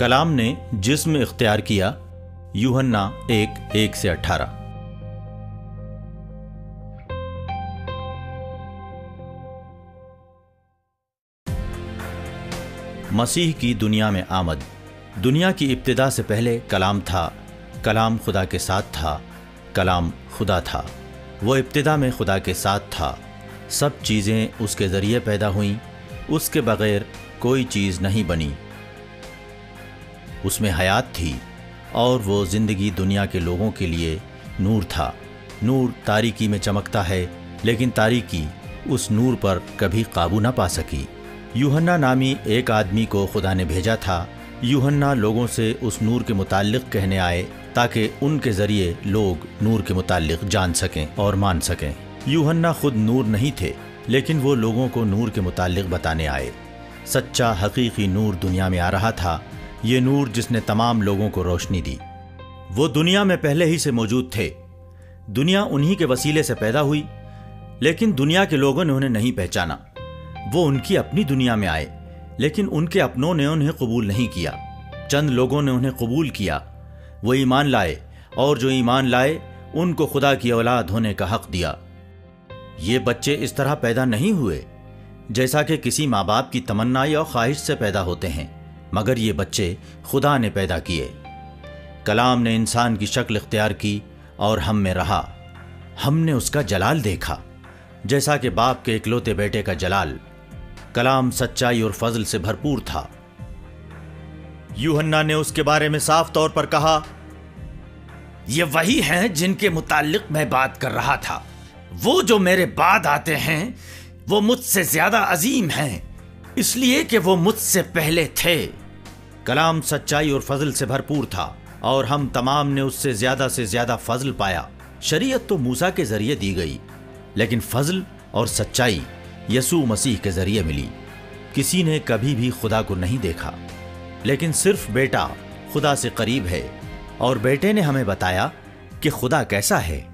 कलाम ने जिस्म इख्तियार किया, यूहन्ना एक एक से अठारह। मसीह की दुनिया में आमद। दुनिया की इब्तदा से पहले कलाम था, कलाम खुदा के साथ था, कलाम खुदा था। वो इब्तदा में खुदा के साथ था। सब चीज़ें उसके ज़रिए पैदा हुईं, उसके बगैर कोई चीज़ नहीं बनी। उसमें हयात थी और वो ज़िंदगी दुनिया के लोगों के लिए नूर था। नूर तारीकी में चमकता है, लेकिन तारीकी उस नूर पर कभी काबू ना पा सकी। यूहन्ना नामी एक आदमी को खुदा ने भेजा था। यूहन्ना लोगों से उस नूर के मुतालिक कहने आए ताकि उनके ज़रिए लोग नूर के मुतालिक जान सकें और मान सकें। यूहन्ना खुद नूर नहीं थे, लेकिन वो लोगों को नूर के मुतालिक बताने आए। सच्चा हकीकी नूर दुनिया में आ रहा था ये नूर जिसने तमाम लोगों को रोशनी दी। वो दुनिया में पहले ही से मौजूद थे। दुनिया उन्हीं के वसीले से पैदा हुई, लेकिन दुनिया के लोगों ने उन्हें नहीं पहचाना। वो उनकी अपनी दुनिया में आए, लेकिन उनके अपनों ने उन्हें कबूल नहीं किया। चंद लोगों ने उन्हें कबूल किया। वो ईमान लाए, और जो ईमान लाए, उनको खुदा की औलाद होने का हक दिया। ये बच्चे इस तरह पैदा नहीं हुए, जैसा कि किसी माँ बाप की तमन्ना या ख्वाहिश से पैदा होते हैं। मगर ये बच्चे खुदा ने पैदा किए। कलाम ने इंसान की शक्ल इख्तियार की और हम में रहा। हमने उसका जलाल देखा, जैसा कि बाप के इकलौते बेटे का जलाल। कलाम सच्चाई और फजल से भरपूर था। यूहन्ना ने उसके बारे में साफ़ तौर पर कहा, ये वही हैं जिनके मुतालिक मैं बात कर रहा था। वो जो मेरे बाद आते हैं, वो मुझसे ज़्यादा अजीम हैं, इसलिए कि वो मुझसे पहले थे। कलाम सच्चाई और फजल से भरपूर था और हम तमाम ने उससे ज़्यादा से ज़्यादा फजल पाया। शरीयत तो मूसा के ज़रिए दी गई, लेकिन फजल और सच्चाई यसू मसीह के ज़रिए मिली। किसी ने कभी भी खुदा को नहीं देखा। लेकिन सिर्फ़ बेटा खुदा से करीब है और बेटे ने हमें बताया कि खुदा कैसा है।